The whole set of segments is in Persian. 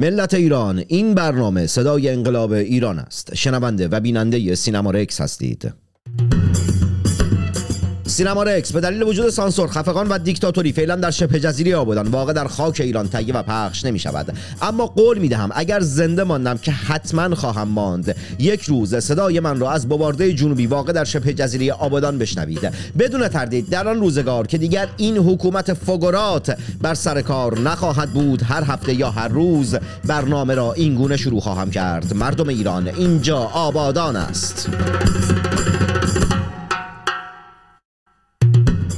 ملت ایران این برنامه صدای انقلاب ایران است. شنونده و بیننده سینما رکس هستید. سینما رکس. به دلیل وجود سانسور خفقان و دیکتاتوری فعلا در شبه جزیره آبادان واقع در خاک ایران تهیه و پخش نمی شود اما قول می دهم اگر زنده ماندم که حتما خواهم ماند. یک روز صدای من را از بوارده جنوبی واقع در شبه جزیره آبادان بشنوید. بدون تردید در آن روزگار که دیگر این حکومت فگرات بر سر کار نخواهد بود هر هفته یا هر روز برنامه را این گونه شروع خواهم کرد. مردم ایران اینجا آبادان است.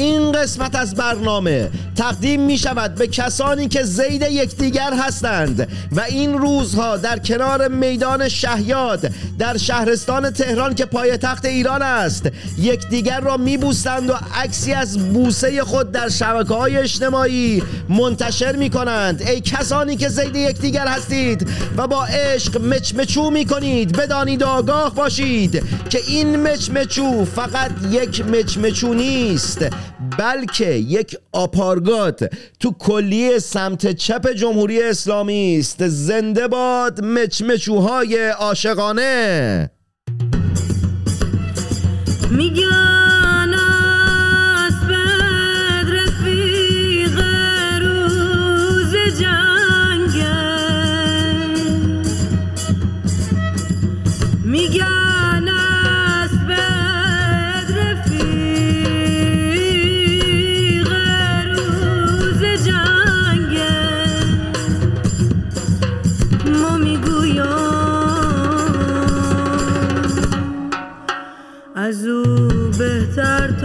این قسمت از برنامه تقدیم می شود به کسانی که زید یکدیگر هستند و این روزها در کنار میدان شهیاد در شهرستان تهران که پایتخت ایران است یکدیگر را می بوسند و عکسی از بوسه خود در شبکه های اجتماعی منتشر می کنند. ای کسانی که زید یکدیگر هستید و با عشق مچمچو می کنید بدانید آگاه باشید که این مچمچو فقط یک مچمچو نیست. بلکه یک آپارگات تو کلیه سمت چپ جمهوری اسلامی است. زنده باد مچمچوهای عاشقانه. میگم.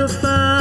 the.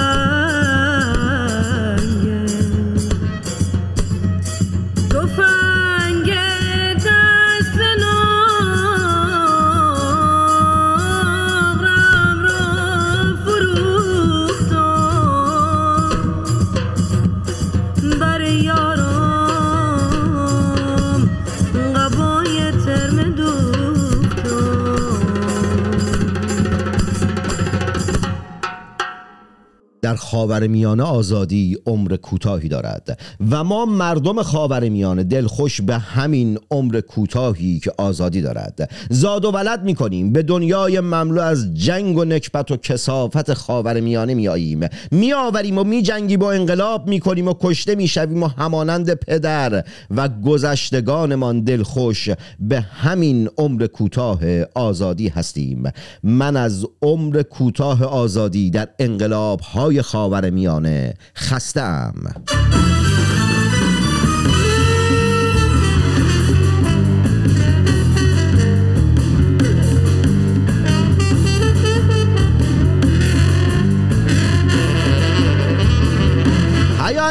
میانه آزادی عمر کوتاهی دارد. و ما مردم خاورمیانه دلخوش به همین عمر کوتاهی که آزادی دارد. زاد و ولد می‌کنیم. به دنیای مملو از جنگ و نکبت و کسافت خاورمیانه میاییم میآوریم و میجنگیم و انقلاب می‌کنیم و کشته می‌شویم و همانند پدر و گذشتگانمان دلخوش به همین عمر کوتاه آزادی هستیم. من از عمر کوتاه آزادی در انقلاب های خاور میانه خستم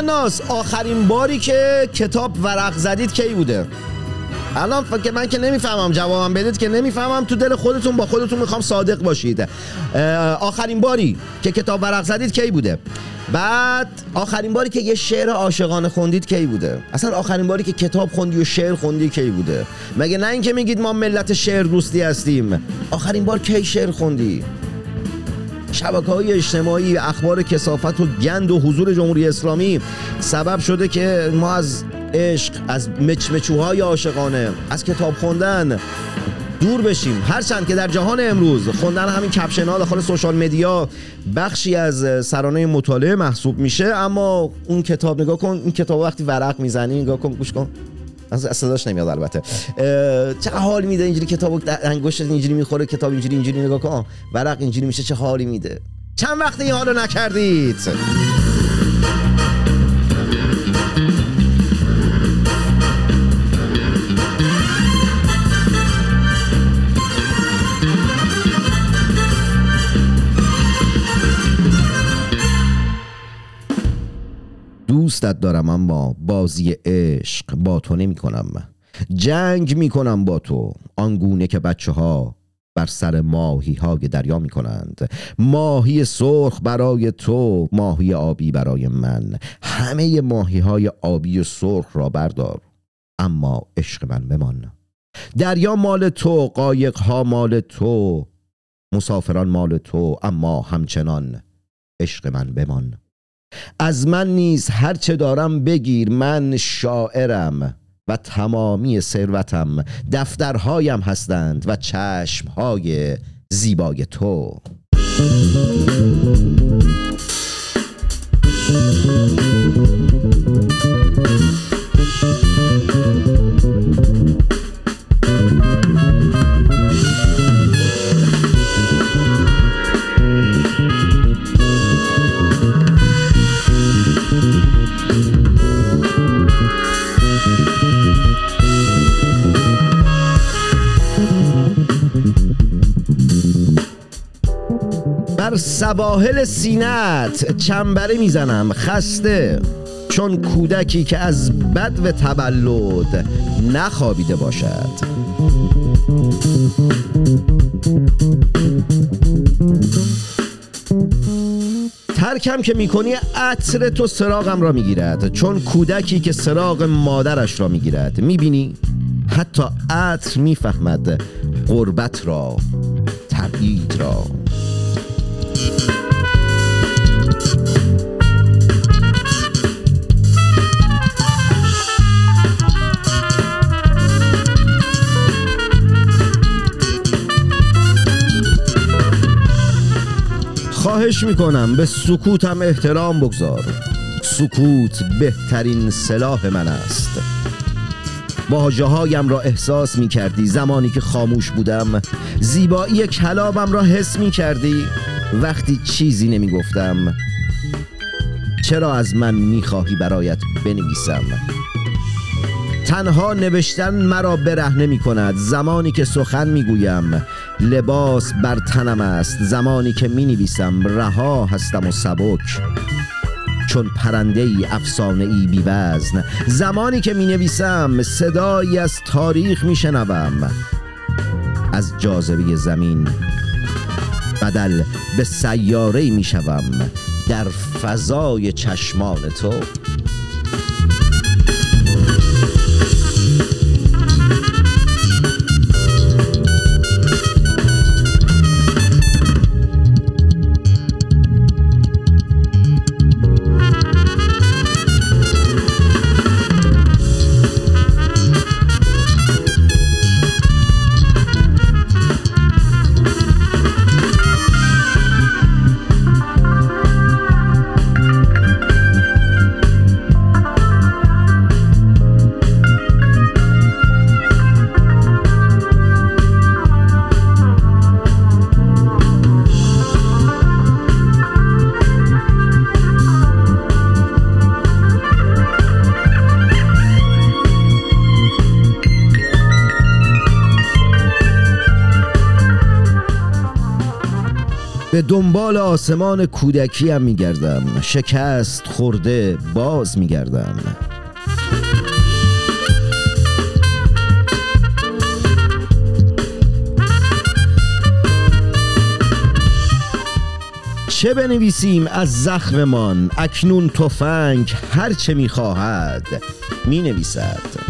ناس آخرین باری که کتاب ورق زدید کی بوده؟ الان که من که نمی‌فهمم جوابم بدید که نمی‌فهمم تو دل خودتون با خودتون می‌خوام صادق باشید. آخرین باری که کتاب ورق زدید کی بوده؟ بعد آخرین باری که یه شعر عاشقانه خوندید کی بوده؟ اصلا آخرین باری که کتاب خوندی و شعر خوندی کی بوده؟ مگه نه اینکه میگید ما ملت شعر دوستی هستیم. آخرین بار کی شعر خوندی؟ شبکه های اجتماعی اخبار کسافت و گند و حضور جمهوری اسلامی. سبب شده که ما از عشق از مچمچوهای عاشقانه از کتاب خوندن دور بشیم. هرچند که در جهان امروز خوندن همین کپشن ها داخل سوشال مدیا بخشی از سرانه مطالعه محسوب میشه اما اون کتاب نگاه کن این کتاب وقتی ورق می‌زنی نگاه کن گوش کن. از صداش نمیاد البته. چه حال میده اینجوری کتاب انگشت اینجوری می‌خوره کتاب اینجوری اینجوری نگاه کن. ورق اینجوری میشه چه حالی میده. چند وقت این حالو نکردید؟ دوستت دارم اما بازی عشق با تو نمی کنم جنگ می کنم با تو. آنگونه که بچه ها بر سر ماهی های دریا می کنند ماهی سرخ برای تو ماهی آبی برای من. همه ماهی های آبی و سرخ را بردار. اما عشق من بمان. دریا مال تو قایق ها مال تو مسافران مال تو اما همچنان عشق من بمان. از من نیز هرچه دارم بگیر من شاعرم و تمامی ثروتم. دفترهایم هستند و چشمهای زیبای تو. بر سواحل سینت چنبره می‌زنم خسته. چون کودکی که از بد و تولد نخوابیده باشد. ترکم که می‌کنی عطر تو سراغم را می‌گیرد. چون کودکی که سراغ مادرش را می‌گیرد. می‌بینی؟ حتی عطر می‌فهمد قربت را تبعید را. خواهش می‌کنم به سکوتم احترام بگذار. سکوت بهترین سلاح من است. واجه هایم را احساس می کردی زمانی که خاموش بودم؟ زیبایی کلابم را حس می کردی وقتی چیزی نمی گفتم چرا از من می خواهی برایت بنویسم؟ تنها نوشتن مرا برهنه می کند. زمانی که سخن می گویم لباس بر تنم است. زمانی که می نویسم رها هستم و سبک. چون پرنده ای افسانه ای بی وزن. زمانی که می نویسم صدایی از تاریخ می شنوم. از جاذبه زمین بدل به سیاره می شوم. در فضای چشمان تو به دنبال آسمان کودکیم میگردم. شکست خورده باز میگردم. چه بنویسیم از زخممان؟ اکنون تفنگ هر چه می‌خواهد می‌نویسد.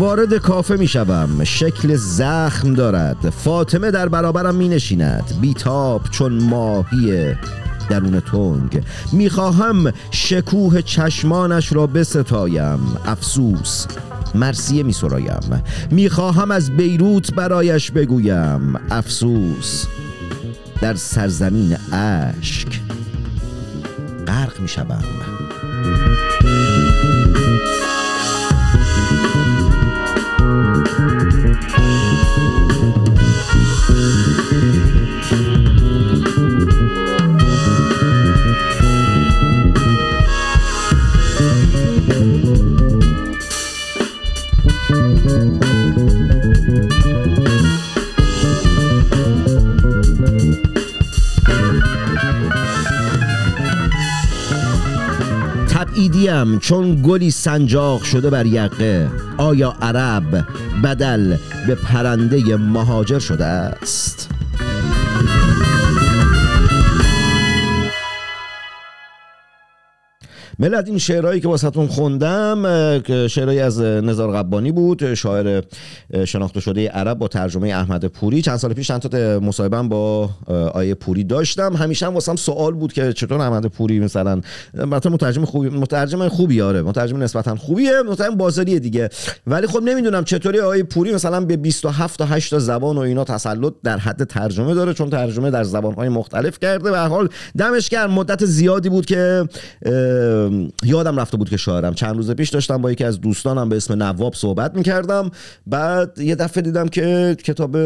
وارد کافه می شوم. شکل زخم دارد. فاطمه در برابرم می نشیند. بیتاب چون ماهی درون تنگ. می‌خواهم شکوه چشمانش را بستایم. افسوس مرسیه می سرایم می‌خواهم از بیروت برایش بگویم. افسوس در سرزمین اشک غرق می شوم. چون گلی سنجاق شده بر یقه آیا عرب بدل به پرنده مهاجر شده است؟ ملت این شعرهایی که واسهتون خوندم شعرهایی از نزار قبانی بود شاعر شناخته شده عرب با ترجمه احمد پوری. چند سال پیش چند تا مصاحبه با آیه پوری داشتم. همیشه هم واسم سوال بود که چطور احمد پوری مثلا مثلا مترجم خوبی مترجم خوبی آره مترجم نسبتا خوبیه مترجم بازاریه دیگه. ولی خب نمی‌دونم چطوری آیه پوری مثلا به 27 تا 8 تا زبان و اینا تسلط در حد ترجمه داره چون ترجمه در زبان‌های مختلف کرده. به حال دمش گرم مدت زیادی بود که یادم رفته بود که شاعرم. چند روز پیش داشتم با یکی از دوستانم به اسم نواب صحبت می‌کردم. بعد یه دفعه دیدم که کتاب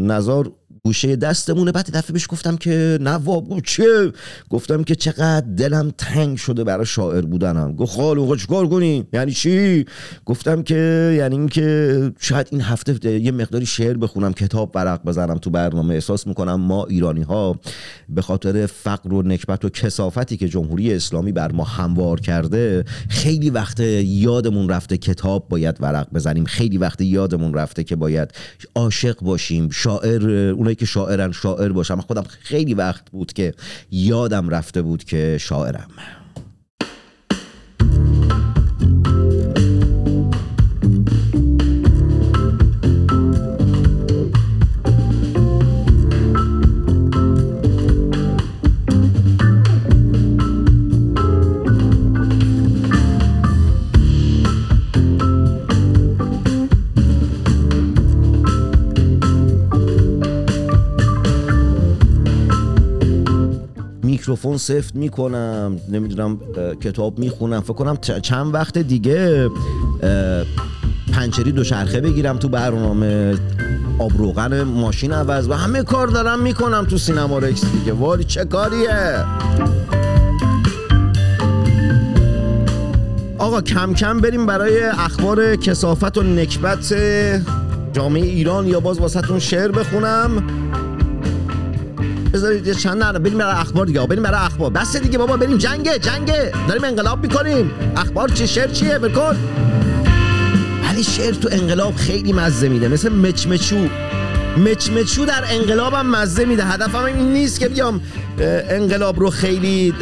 نظار گوشه دستمونه. بعد دفعه بهش گفتم که نواب چه؟ گفتم که چقدر دلم تنگ شده برای شاعر بودنم. گفت خالو چیکار کنی؟ یعنی چی؟ گفتم که یعنی اینکه شاید این هفته یه مقداری شعر بخونم کتاب ورق بزنم تو برنامه. احساس می‌کنم ما ایرانی ها به خاطر فقر و نکبت و کسافتی که جمهوری اسلامی بر ما هموار کرده خیلی وقت یادمون رفته کتاب باید ورق بزنیم. خیلی وقت یادمون رفته که باید عاشق باشیم. شاعر که شاعرن شاعر باشم. خودم خیلی وقت بود که یادم رفته بود که شاعرم. میکروفون سفت می‌کنم نمی‌دونم کتاب می‌خونم. فکر کنم چند وقت دیگه پنچری دوچرخه بگیرم تو برنامه. آب روغن ماشین عوض و همه کار دارم می‌کنم تو سینما رکس دیگه. والی چه کاریه! آقا کم کم بریم برای اخبار کسافت و نکبت جامعه ایران یا باز واسهتون شعر بخونم. بذارید یه چند نه بریم برای اخبار دیگه بریم برای اخبار. بس دیگه بابا بریم. جنگه جنگه. داریم انقلاب می‌کنیم. اخبار چی؟ شعر چیه؟ بکن ولی شعر تو انقلاب خیلی مزه میده. مثل مچمچو. مچمچو در انقلابم مزه میده. هدفم این نیست که بیام انقلاب رو خیلی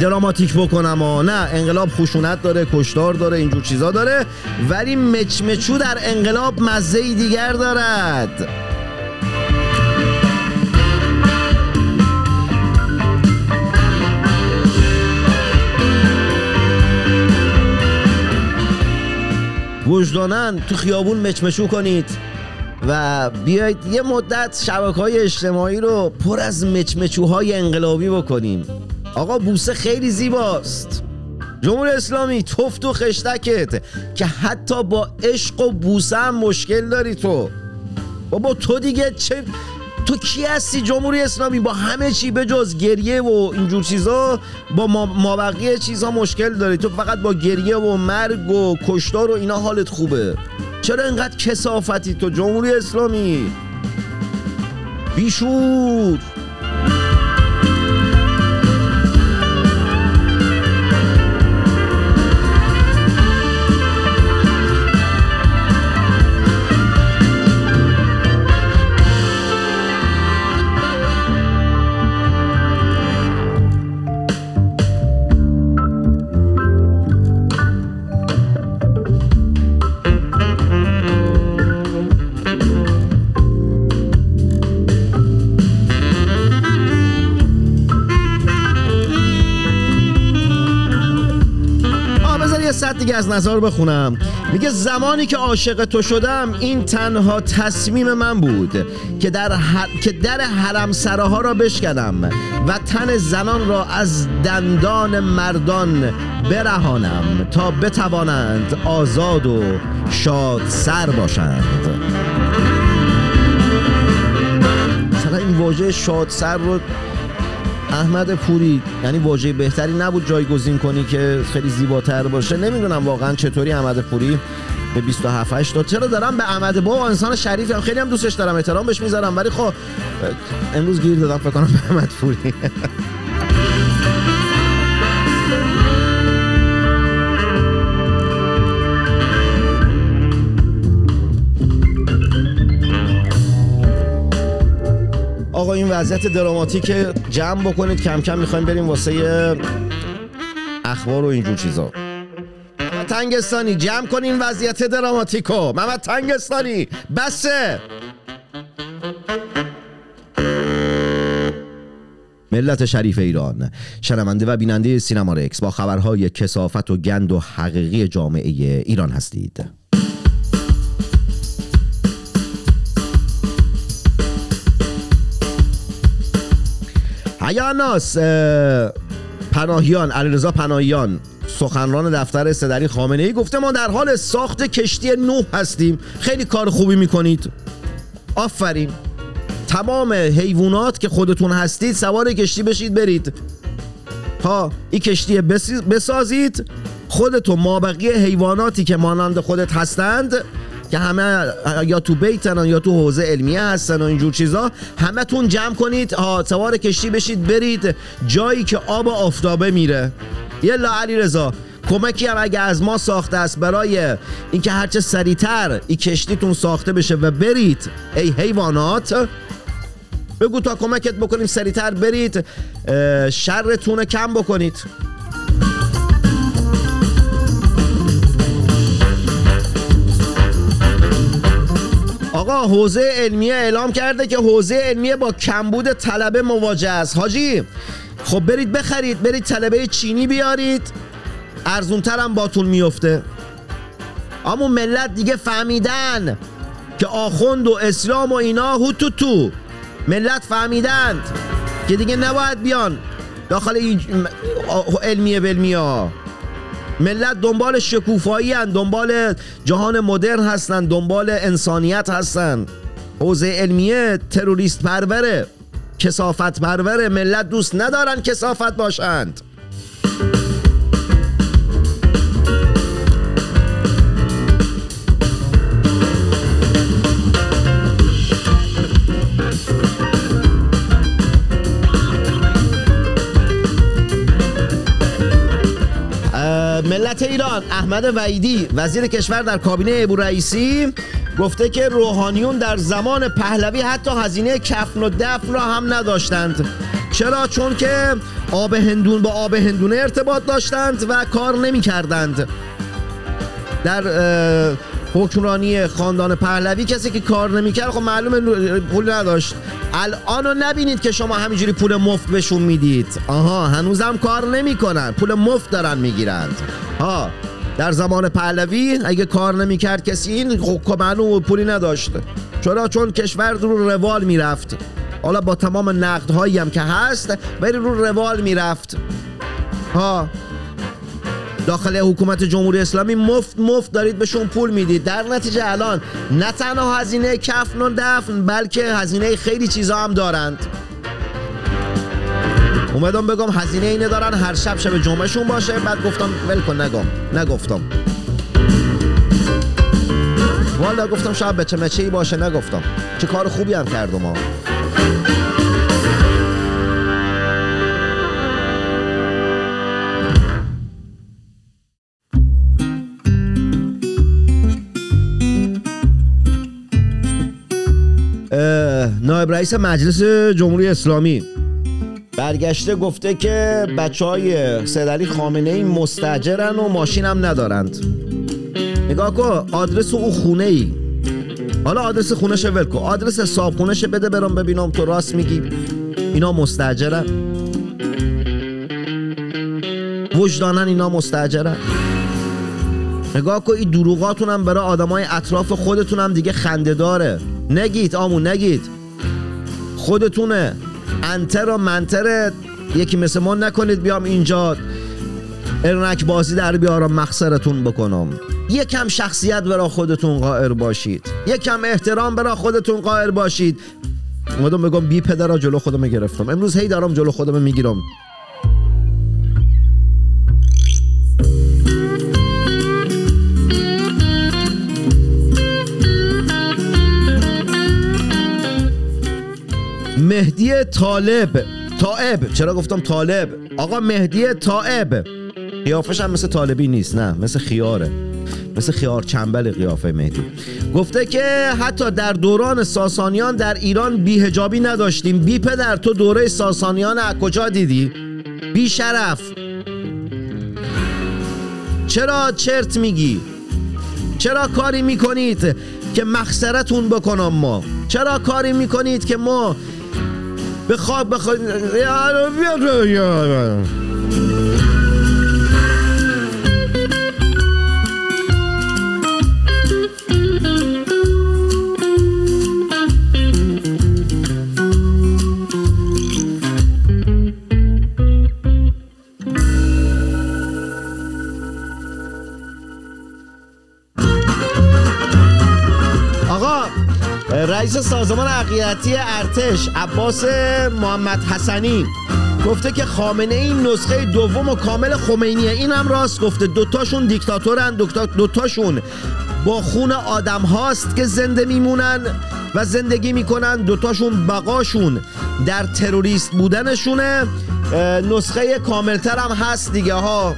دراماتیک بکنم و نه. انقلاب خشونت داره کشتار داره اینجور چیزا داره. ولی مچمچو در انقلاب مزه دیگر دارد. وجدانن تو خیابون مچمشو کنید و بیایید یه مدت شبکه های اجتماعی رو پر از مچمچوهای انقلابی بکنیم. آقا بوسه خیلی زیباست. جمهور اسلامی توفت و خشتکت که حتی با عشق و بوسه هم مشکل داری تو. بابا تو دیگه چه تو کی هستی جمهوری اسلامی؟ با همه چی به جز گریه و اینجور چیزا؟ با ما بقیه چیزا مشکل داری. تو فقط با گریه و مرگ و کشتار و اینا حالت خوبه. چرا اینقدر کسافتی تو جمهوری اسلامی؟ بیشور! دیگه از نظر بخونم. میگه زمانی که عاشق تو شدم این تنها تصمیم من بود که در, که در حرم سراها را بشکنم و تن زنان را از دندان مردان برهانم تا بتوانند آزاد و شاد سر باشند. مثلا این واژه شاد سر رو احمد پوری یعنی واژه بهتری نبود جایگزین کنی که خیلی زیباتر باشه. نمی‌دونم واقعا چطوری احمد پوری به 27 8 تا چرا دارم به احمد با انسان شریفی هم؟ خیلی هم دوستش دارم احترام بهش می‌ذارم. ولی خب امروز گیر دادم فکر کنم به احمد پوری. آقا این وضعیت دراماتیک جمع بکنید. کم کم می‌خوایم بریم واسه اخبار و اینجور چیزا. تنگستانی جمع کن این وضعیت دراماتیکو. محمد تنگستانی بسه. ملت شریف ایران شنونده و بیننده سینما رکس با خبرهای کسافت و گند و حقیقی جامعه ایران هستید. هیاناس پناهیان علیرضا پناهیان سخنران دفتر صدری خامنه ای گفته ما در حال ساخت کشتی نوح هستیم. خیلی کار خوبی می‌کنید. آفرین. تمام حیوانات که خودتون هستید سوار کشتی بشید برید. ها این کشتی بسازید. خودتون مابقی حیواناتی که مانند خودت هستند که همه یا تو بیتن یا تو حوزه علمیه هستن و اینجور چیزا همه تون جمع کنید ها سوار کشتی بشید برید جایی که آب آفتابه میره. یلا علی رضا کمکی هم اگه از ما ساخته است برای اینکه هرچه سریعتر این کشتیتون ساخته بشه و برید ای حیوانات بگو تا کمکت بکنیم سریعتر برید شرتون کم بکنید. آقا حوزه علمیه اعلام کرده که حوزه علمیه با کمبود طلبه مواجه است. حاجی خب برید بخرید برید طلبه چینی بیارید. ارزونتر هم باتون میفته. اما ملت دیگه فهمیدن که آخوند و اسلام و اینا هو تو ملت فهمیدند که دیگه نباید بیان داخل این علمیه بلمیا. ملت دنبال شکوفایی هن دنبال جهان مدرن هستن دنبال انسانیت هستن حوزه علمیه تروریست پروره کسافت پروره ملت دوست ندارن کسافت باشند. ملت ایران احمد وعیدی وزیر کشور در کابینه ابو رئیسی گفته که روحانیون در زمان پهلوی حتی هزینه کفن و دفن را هم نداشتند. چرا؟ چون که آب هندون با آب هندونه ارتباط داشتند و کار نمی کردند در حکمرانی خاندان پهلوی کسی که کار نمی‌کرد خب معلومه پول نداشت. الان رو نبینید که شما همینجوری پول مفت بهشون می‌دید. آها هنوزم کار نمی‌کنن. پول مفت دارن می‌گیرند. ها در زمان پهلوی اگه کار نمی‌کرد کسی این خب معلوم پولی نداشت. چرا؟ چون کشور رو روال می‌رفت. حالا با تمام نقدهایی هم که هست بری رو روال می‌رفت. ها داخل حکومت جمهوری اسلامی مفت مفت دارید بهشون پول می‌دید. در نتیجه الان نه تنها هزینه کفن و دفن بلکه هزینه خیلی چیزا هم دارند. اومدم بگم هزینه اینه دارن هر شب شب جمعهشون باشه. بعد گفتم ول کن نگم. نگفتم. والا گفتم شاید بچه مچه ای باشه نگفتم. چه کار خوبی هم کردم ها. نایب رئیس مجلس جمهوری اسلامی. برگشته گفته که بچه های سیدعلی خامنه ای مستجرن و ماشین هم ندارند. نگاه کن آدرس او خونه ای حالا آدرس خونش ول آدرس حساب خونش بده برام ببینم تو راست میگی. اینا مستجرن. وجدانن اینا مستجرن. نگاه کن این دروغاتون هم برای آدمای اطراف خودتون هم دیگه خنده داره. نگید آمون نگید. خودتونه. انتر و منتر یکی مثل ما نکنید بیام اینجا. ارنک بازی در بیارم مخسرتون بکنم. یکم شخصیت برا خودتون قائر باشید. یکم احترام برا خودتون قائر باشید. اومدم بگم بی پدرا جلو خودم گرفتم. امروز هی دارم جلو خودم می‌گیرم. مهدی طالب. طائب. چرا گفتم طالب؟ آقا مهدی طائب. قیافش هم مثل طالبی نیست نه مثل خیاره. مثل خیار چنبل قیافه مهدی. گفته که حتی در دوران ساسانیان در ایران بیهجابی نداشتیم. بی پدر تو دوره ساسانیان از کجا دیدی؟ بی شرف. چرا چرت میگی؟ چرا کاری می‌کنید که مخسرتون بکنم ما؟ چرا کاری می‌کنید که ما بخواب بخواب. رئیس سازمان عقیدتی ارتش عباس محمد حسنی گفته که خامنه این نسخه دوم و کامل خمینیه این هم راست گفته. دوتاشون دیکتاتورن دوتاشون با خون آدم هاست که زنده میمونن و زندگی می‌کنن. دوتاشون بقاشون در تروریست بودنشونه. نسخه کاملتر هم هست دیگه ها.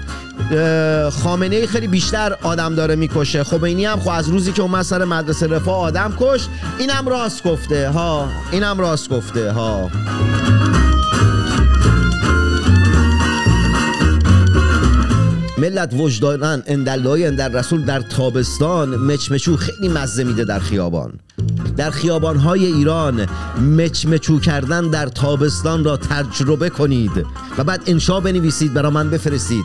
خامنه ای خیلی بیشتر آدم داره می‌کشه. خمینی هم خب از روزی که اومد سر مدرسه رفاه آدم کشت اینم راست گفته ها. اینم راست گفته ها. ملت وجدانن اندلای اندر رسول در تابستان مچمچو خیلی مزه میده در خیابان. در خیابانهای ایران مچمچو کردن در تابستان را تجربه کنید و بعد انشا بنویسید برای من بفرستید.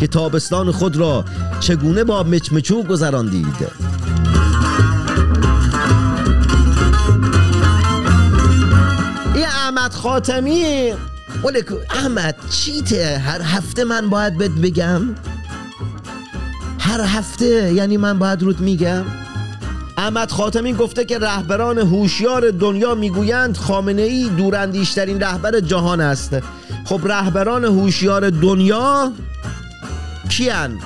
که تابستان خود را چگونه با مچمچو گذراندید. این احمد خاتمی احمد چیته؟ هر هفته من باید بهت بگم. هر هفته یعنی من باید رود میگم. احمد خاتمی گفته که رهبران هوشیار دنیا می‌گویند خامنه ای دوراندیشترین رهبر جهان است. خب رهبران هوشیار دنیا کیان؟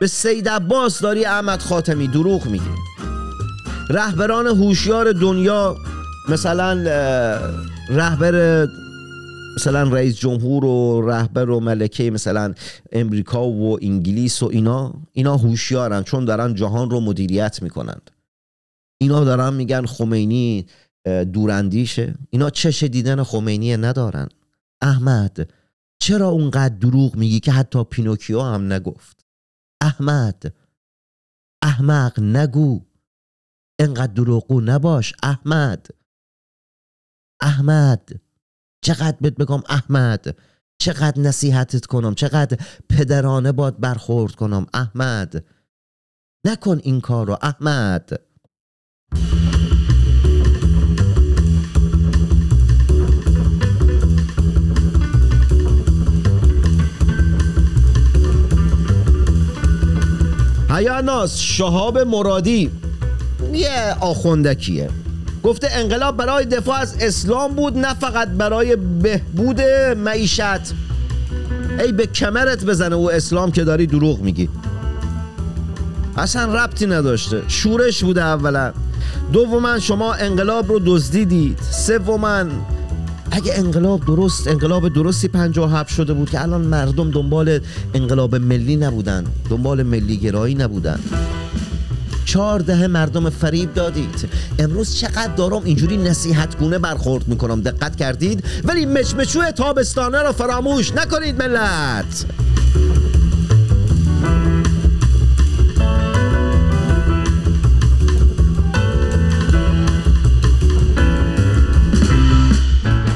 به سید عباس داری احمد خاتمی دروغ میگی رهبران هوشیار دنیا مثلا رهبر مثلا رئیس جمهور و رهبر و ملکه مثلا امریکا و انگلیس و اینا اینا هوشیارن چون دارن جهان رو مدیریت می‌کنند. اینا دارن میگن خمینی دوراندیشه. اینا چش دیدن خمینی ندارن. احمد چرا اونقدر دروغ میگی که حتی پینوکیو هم نگفت؟ احمد احمق نگو. انقدر دروغو نباش احمد. احمد چقدر بهت بگم احمد؟ چقدر نصیحتت کنم چقدر پدرانه باد برخورد کنم احمد. نکن این کار رو احمد. هیاناس شهاب مرادی یه آخوندکیه. گفته انقلاب برای دفاع از اسلام بود نه فقط برای بهبود معیشت. ای به کمرت بزنه و اسلام که داری دروغ میگی. اصلا ربطی نداشته. شورش بوده اولا. دوما شما انقلاب رو دزدیدید. سوما اگه انقلاب درست انقلاب درستی 57 شده بود که الان مردم دنبال انقلاب ملی نبودن دنبال ملی گرایی نبودن. چهار دهه مردم فریب دادید. امروز چقدر دارم اینجوری نصیحت گونه برخورد می‌کنم. دقت کردید؟ ولی مچمچو تابستانه رو فراموش نکنید ملت!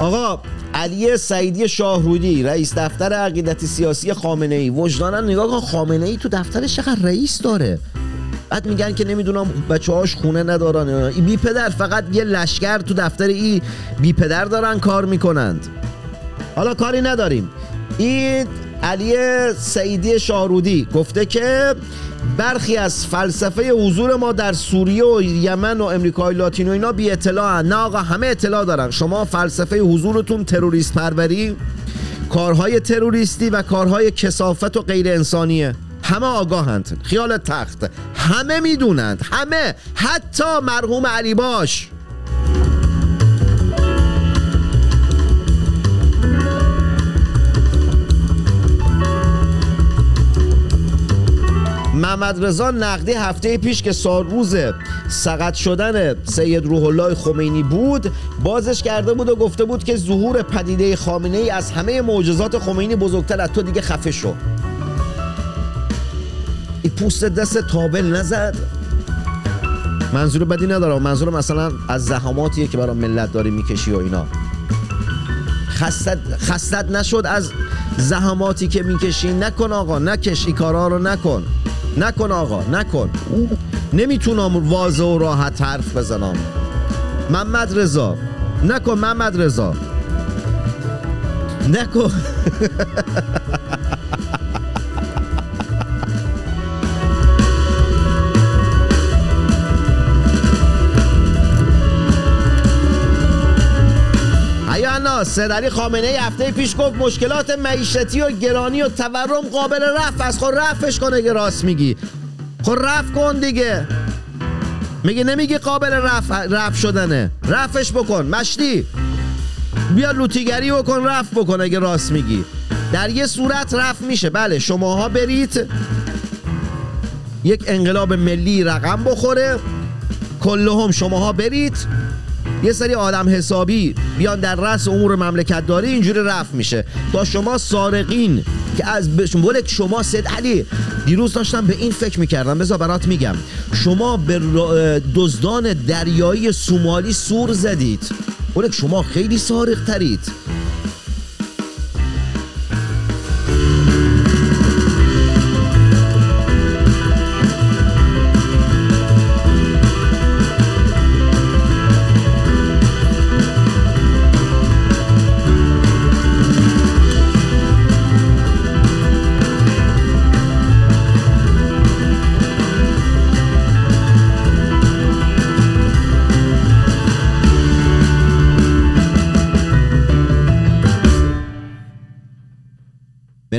آقا علی سعیدی شاهرودی رئیس دفتر عقیدتی سیاسی خامنه ای وجدانا نگاه کن خامنه ای تو دفترش چقدر رئیس داره. بعد میگن که نمی‌دونم بچه هاش خونه ندارن ای بی پدر فقط یه لشکر تو دفتر ای بی پدر دارن کار می‌کنند. حالا کاری نداریم. این علی سعیدی شاهرودی گفته که برخی از فلسفه حضور ما در سوریه و یمن و امریکای لاتین و اینا بی اطلاع نه آقا همه اطلاع دارن. شما فلسفه حضورتون تروریست پروری کارهای تروریستی و کارهای کسافت و غیر انسانیه. همه آگاهند خیال تخت. همه می‌دونند. همه. حتی مرحوم علی باش. محمد رضا نقدی هفته پیش که سال روز سقط شدن سید روح الله خمینی بود بازش کرده بود و گفته بود که ظهور پدیده خامنه ای از همه معجزات خمینی بزرگتر از تو دیگه خفه شو. این پوست دست تابل نزد. منظور بدی ندارم. منظور مثلا از زحماتیه که برای ملت داری می‌کشی و اینا. خستت, خستت نشد از زحماتی که می‌کشی؟ نکن آقا نکش. این کارا رو نکن. نکن آقا نکن. نمی‌تونم واضح و راحت حرف بزنم. محمد رضا. نکن محمد رضا. نکن. ایانا سدری خامنه ای هفته پیش گفت مشکلات معیشتی و گرانی و تورم قابل رفع است. خب رفعش کن اگه راست میگی. خب رفع کن دیگه. میگه نمیگه قابل رفع, رفع شدنه. رفعش بکن. مشتی. بیا لوتیگری بکن رفع بکن اگه راست میگی. در یه صورت رفع میشه. بله شماها برید. یک انقلاب ملی رقم بخوره. کلهم شماها برید. یه سری آدم حسابی بیان در رأس امور مملکت داری اینجوری رفت میشه. تا شما سارقین که از ولک شما سید علی. دیروز داشتم به این فکر می‌کردم. بذار برات میگم. شما به دزدان دریایی سومالی سور زدید. ولک شما خیلی سارق ترید.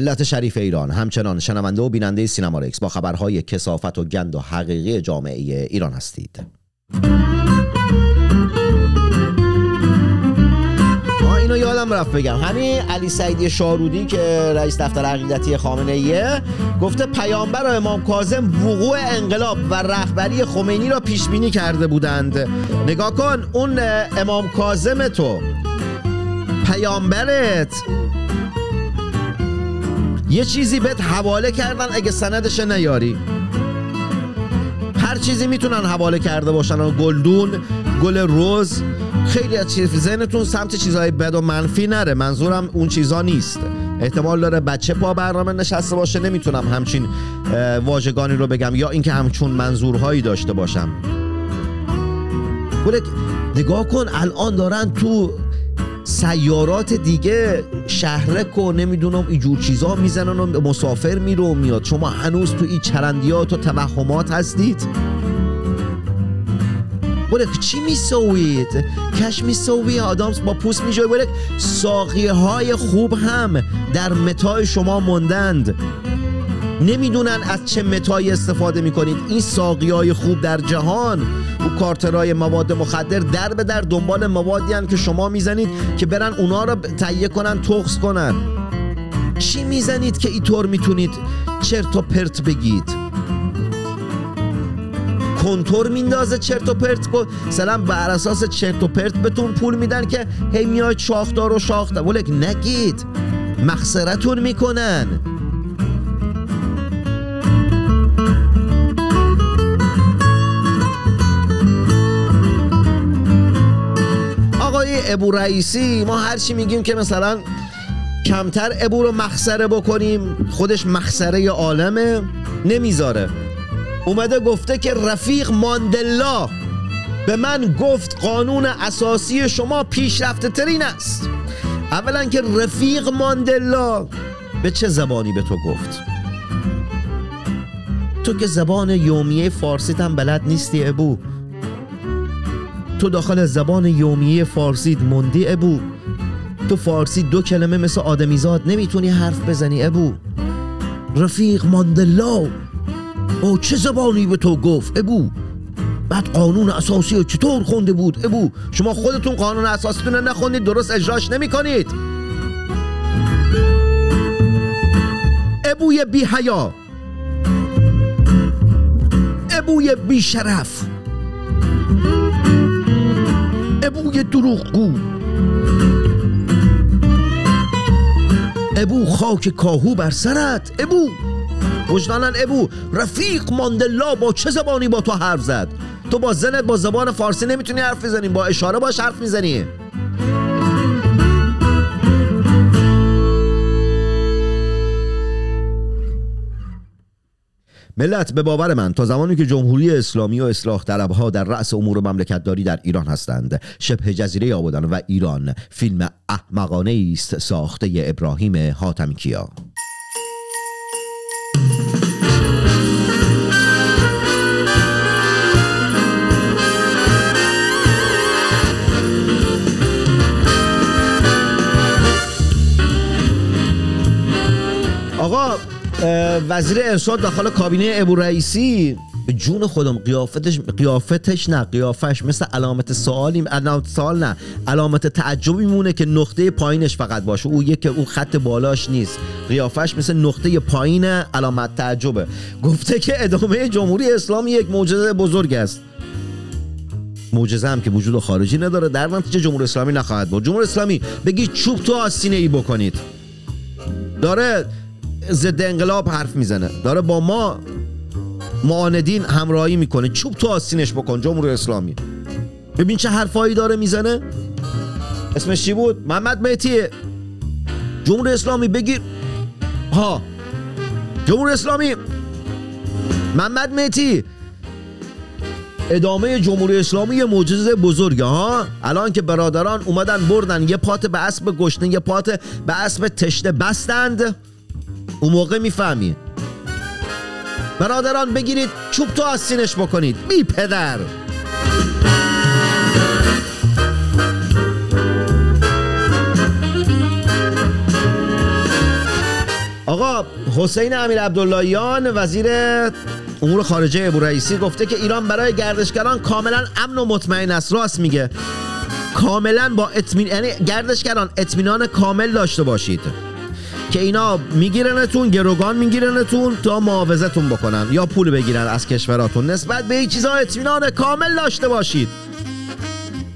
ملت شریف ایران. همچنان شنونده و بیننده سینما رکس با خبرهای کسافت و گند و حقیقی جامعه ایران هستید. اینو یادم رفت بگم. همین علی سعیدی شارودی که رئیس دفتر عقیدتی خامنه ایه گفته پیامبر امام کاظم وقوع انقلاب و رهبری خمینی را پیش بینی کرده بودند. نگاه کن اون امام کاظم تو. پیامبرت. یه چیزی بهت حواله کردن اگه سندش نیاری. هر چیزی می‌تونن حواله کرده باشن و گلدون گل روز خیلی از چیز ذهنتون سمت چیزهای بد و منفی نره. منظورم اون چیزا نیست. احتمال داره بچه پا برنامه نشسته باشه نمی‌تونم همچین واژگانی رو بگم یا اینکه همچون منظورهایی داشته باشم. نگاه کن الان دارن تو سیارات دیگه شهرک و نمی‌دونم اینجور چیزا می‌زنن و مسافر میره و میاد. شما هنوز تو این چرندیات و توهمات هستید؟ بولک چی میسوید؟ کش میسوی آدامس با پوست میشه بولک ساقیه های خوب هم در متای شما مندند نمی‌دونن از چه متایی استفاده می‌کنید. این ساقی های خوب در جهان و کارترهای مواد مخدر در به در دنبال موادی هن که شما می‌زنید که برن اونا رو تهیه کنن تخص کنن. چی می‌زنید که اینطور می‌تونید چرت و پرت بگید؟ کنتور میندازه چرت و پرت کن سلام بر اساس چرت و پرت بهتون پول میدن که هی میاد شاخدار و شاخدار. ولک نگید. مخسرتون می‌کنن. ابو رئیسی ما هرچی میگیم که مثلا کمتر ابو رو مخسره بکنیم خودش مخسره عالمه نمی‌ذاره. اومده گفته که رفیق ماندلا به من گفت قانون اساسی شما پیشرفته ترین است. اولا که رفیق ماندلا به چه زبانی به تو گفت؟ تو که زبان یومیه فارسیت هم بلد نیستی ابو. تو داخل زبان یومیه فارسیت مندی ابو. تو فارسی دو کلمه مثل آدمیزاد نمی‌تونی حرف بزنی ابو. رفیق ماندلا. او چه زبانی به تو گفت ابو؟ بعد قانون اساسی رو چطور خونده بود ابو؟ شما خودتون قانون اساسیتون نخوندید درست اجراش نمی کنید ابوی بی حیا ابوی بیشرف. ابوی دروغگو. ابو خاک کاهو بر سرت ابو. وجدانن ابو رفیق ماندلا با چه زبانی با تو حرف زد؟ تو با زنت با زبان فارسی نمی‌تونی حرف بزنی با اشاره باش حرف می‌زنی. ملت به باور من تا زمانی که جمهوری اسلامی و اصلاح طلبها در رأس امور مملکتداری در ایران هستند شبه جزیره آبادان و ایران فیلم احمقانه است ساخته ابراهیم حاتمی کیا وزیر ارشاد داخل کابینه ابو رئیسی. به جون خودم قیافتش قیافتش نه قیافش مثل علامت سوالی علامت سوال نه. علامت تعجبی مونه که نقطه پایینش فقط باشه او یک اون خط بالاش نیست. قیافش مثل نقطه پایین علامت تعجبه. گفته که ادامه جمهوری اسلامی یک معجزه بزرگ است. معجزه هم که وجود خارجی نداره. در نتیجه جمهوری اسلامی نخواهد بود. جمهوری اسلامی بگی چوب تو آستینه ای بکنید. داره ضد انقلاب حرف می‌زنه. داره با ما معاندین همراهی می‌کنه. چوب تو آستینش بکن جمهوری اسلامی. ببین چه حرفایی داره می‌زنه. اسمش چی بود؟ محمد مهتی جمهوری اسلامی بگیر. ها. جمهوری اسلامی. محمد مهتی ادامه جمهوری اسلامی یه معجزه بزرگه ها. الان که برادران اومدن بردن یه پات به اسب گشنه یه پات به اسب تشته بستند. اون موقع می‌فهمی. برادران بگیرید چوب تو آستینش بکنید. بی پدر. آقا حسین امیر عبداللهیان وزیر امور خارجه ابو رئیسی گفته که ایران برای گردشگران کاملا امن و مطمئن است. راست میگه. کاملا با اطمینان یعنی گردشگران اطمینان کامل داشته باشید. که اینا میگیرنتون گروگان میگیرنتون تا معاوضتون بکنن یا پول بگیرن از کشوراتون. نسبت به این چیزا اطمینان کامل داشته باشید.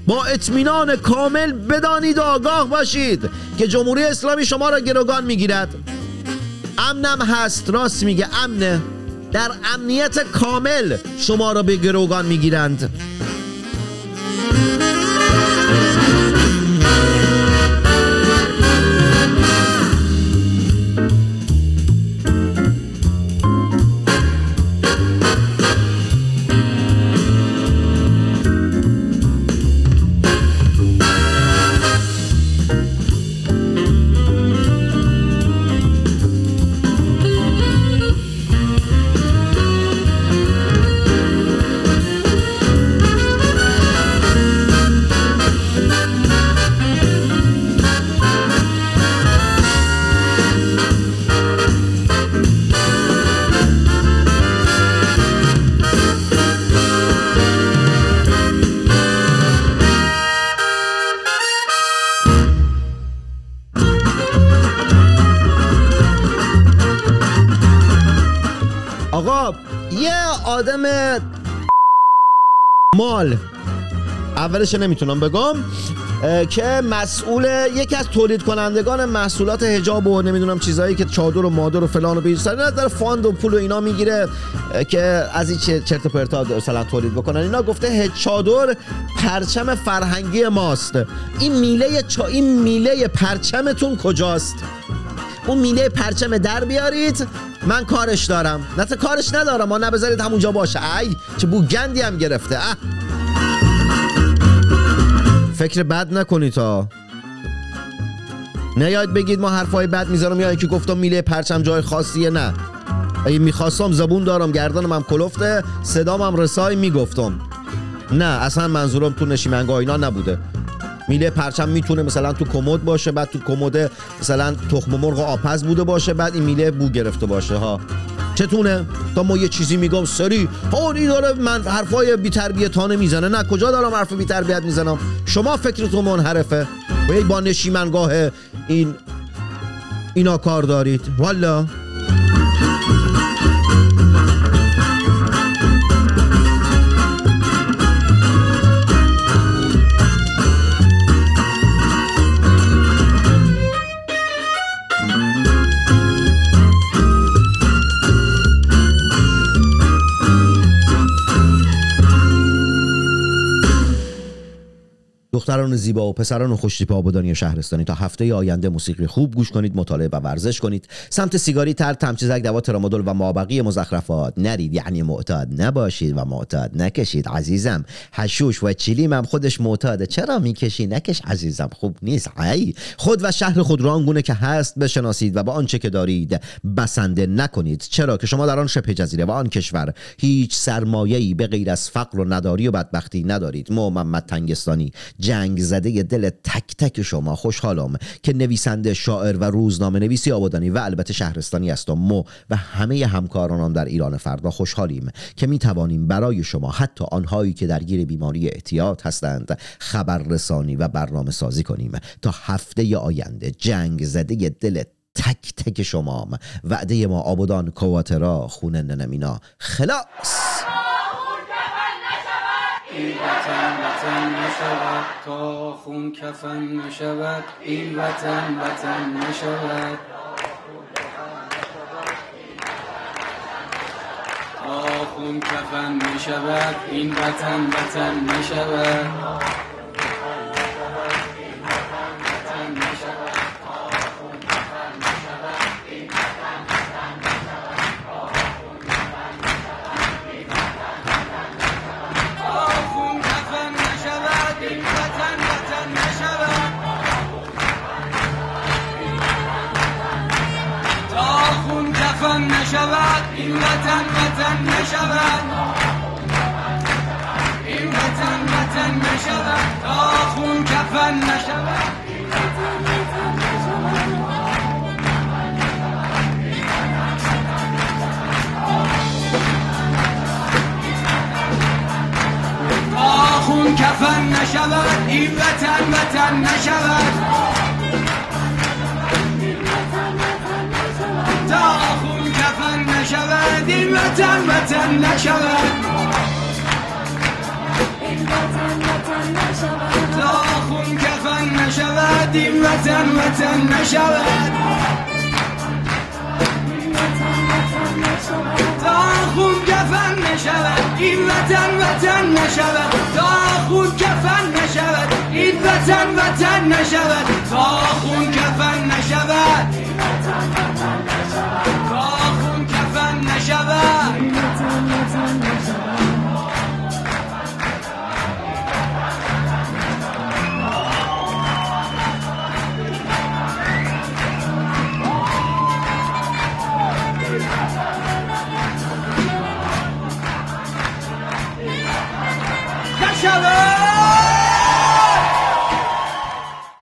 با اطمینان کامل بدانید و آگاه باشید که جمهوری اسلامی شما را گروگان می‌گیرد. امنم هست راست میگه امنه. در امنیت کامل شما را به گروگان می‌گیرند. آدم مال. اولش نمی‌تونم بگم که مسئول یکی از تولید کنندگان محصولات حجاب و نمی‌دونم چیزایی که چادر و مادر و فلان و بیز نه در فاند و پول و اینا می‌گیره که از این چرت و پرتا مثلا تولید بکنن. اینا گفته چادر پرچم فرهنگی ماست. این میله چا این میله پرچمتون کجاست؟ اون میله پرچم در بیارید. من کارش دارم. نه کارش ندارم. ما نبذارید همونجا باشه. ای چه بوگندی هم گرفته. اه. فکر بد نکنید تا. نیاید بگید ما حرفای بد می‌ذارم یا اینکه گفتم میله پرچم جای خاصیه. نه. اگه می‌خواستم زبون دارم گردنم هم کلفته صدام هم رسای می‌گفتم. نه اصلا منظورم تو نشیمنگاه اینا نبوده. میله پرچم می‌تونه مثلا تو کمد باشه بعد تو کمد مثلا تخم مرغ و آپز بوده باشه بعد این میله بو گرفته باشه ها. چتونه؟ تا ما یه چیزی میگم سری. این داره من حرفای بی تربیتانه می‌زنه. نه کجا دارم حرف بی تربیت می‌زنم؟ شما فکرتون منحرفه. و با نشیمنگاه این اینا کار دارید. والا دختران زیبا و پسران خوشتیپ آبادانی شهرستانی. تا هفته آینده موسیقی خوب گوش کنید مطالعه و ورزش کنید. سمت سیگاری تر تمچزک دوا ترامادول و مابقی مزخرفات نرید. یعنی معتاد نباشید و معتاد نکشید. عزیزم حشوش و چیلیم هم خودش معتاده. چرا می‌کشی؟ نکش عزیزم. خوب نیست. ای خود و شهر خود را آنگونه که هست بشناسید و با آنچه که دارید بسنده نکنید. چرا که شما در آن شبه جزیره و آن کشور هیچ سرمایه‌ای به غیر از فقر و نداری و بدبختی ندارید. محمد تنگستانی جنگ زده دل تک تک شما. خوشحالم که نویسنده شاعر و روزنامه نویسی آبادانی و البته شهرستانی است و و همه همکارانم در ایران فردا خوشحالیم که می توانیم برای شما حتی آنهایی که درگیر بیماری احتیاط هستند خبررسانی و برنامه سازی کنیم. تا هفته آینده جنگ زده دل تک تک شما وعده ما آبادان کواترا خونه ننمینا خلاص! این وطن وطن نشود. تا خون کفن نشود. این وطن وطن نشود. تا خون کفن نشود. این وطن وطن نشود. کفن نشود این وطن وطن نشود. این وطن وطن نشود تا خون کفن نشود. خون کفن نشود این وطن وطن نشود. وطن نشود. تا خون کفن نشود. این وطن وطن نشود. تا خون کفن نشود. این وطن وطن نشود تا خون کفن نشود این وطن وطن نشود. تا خون کفن نشود. 下来。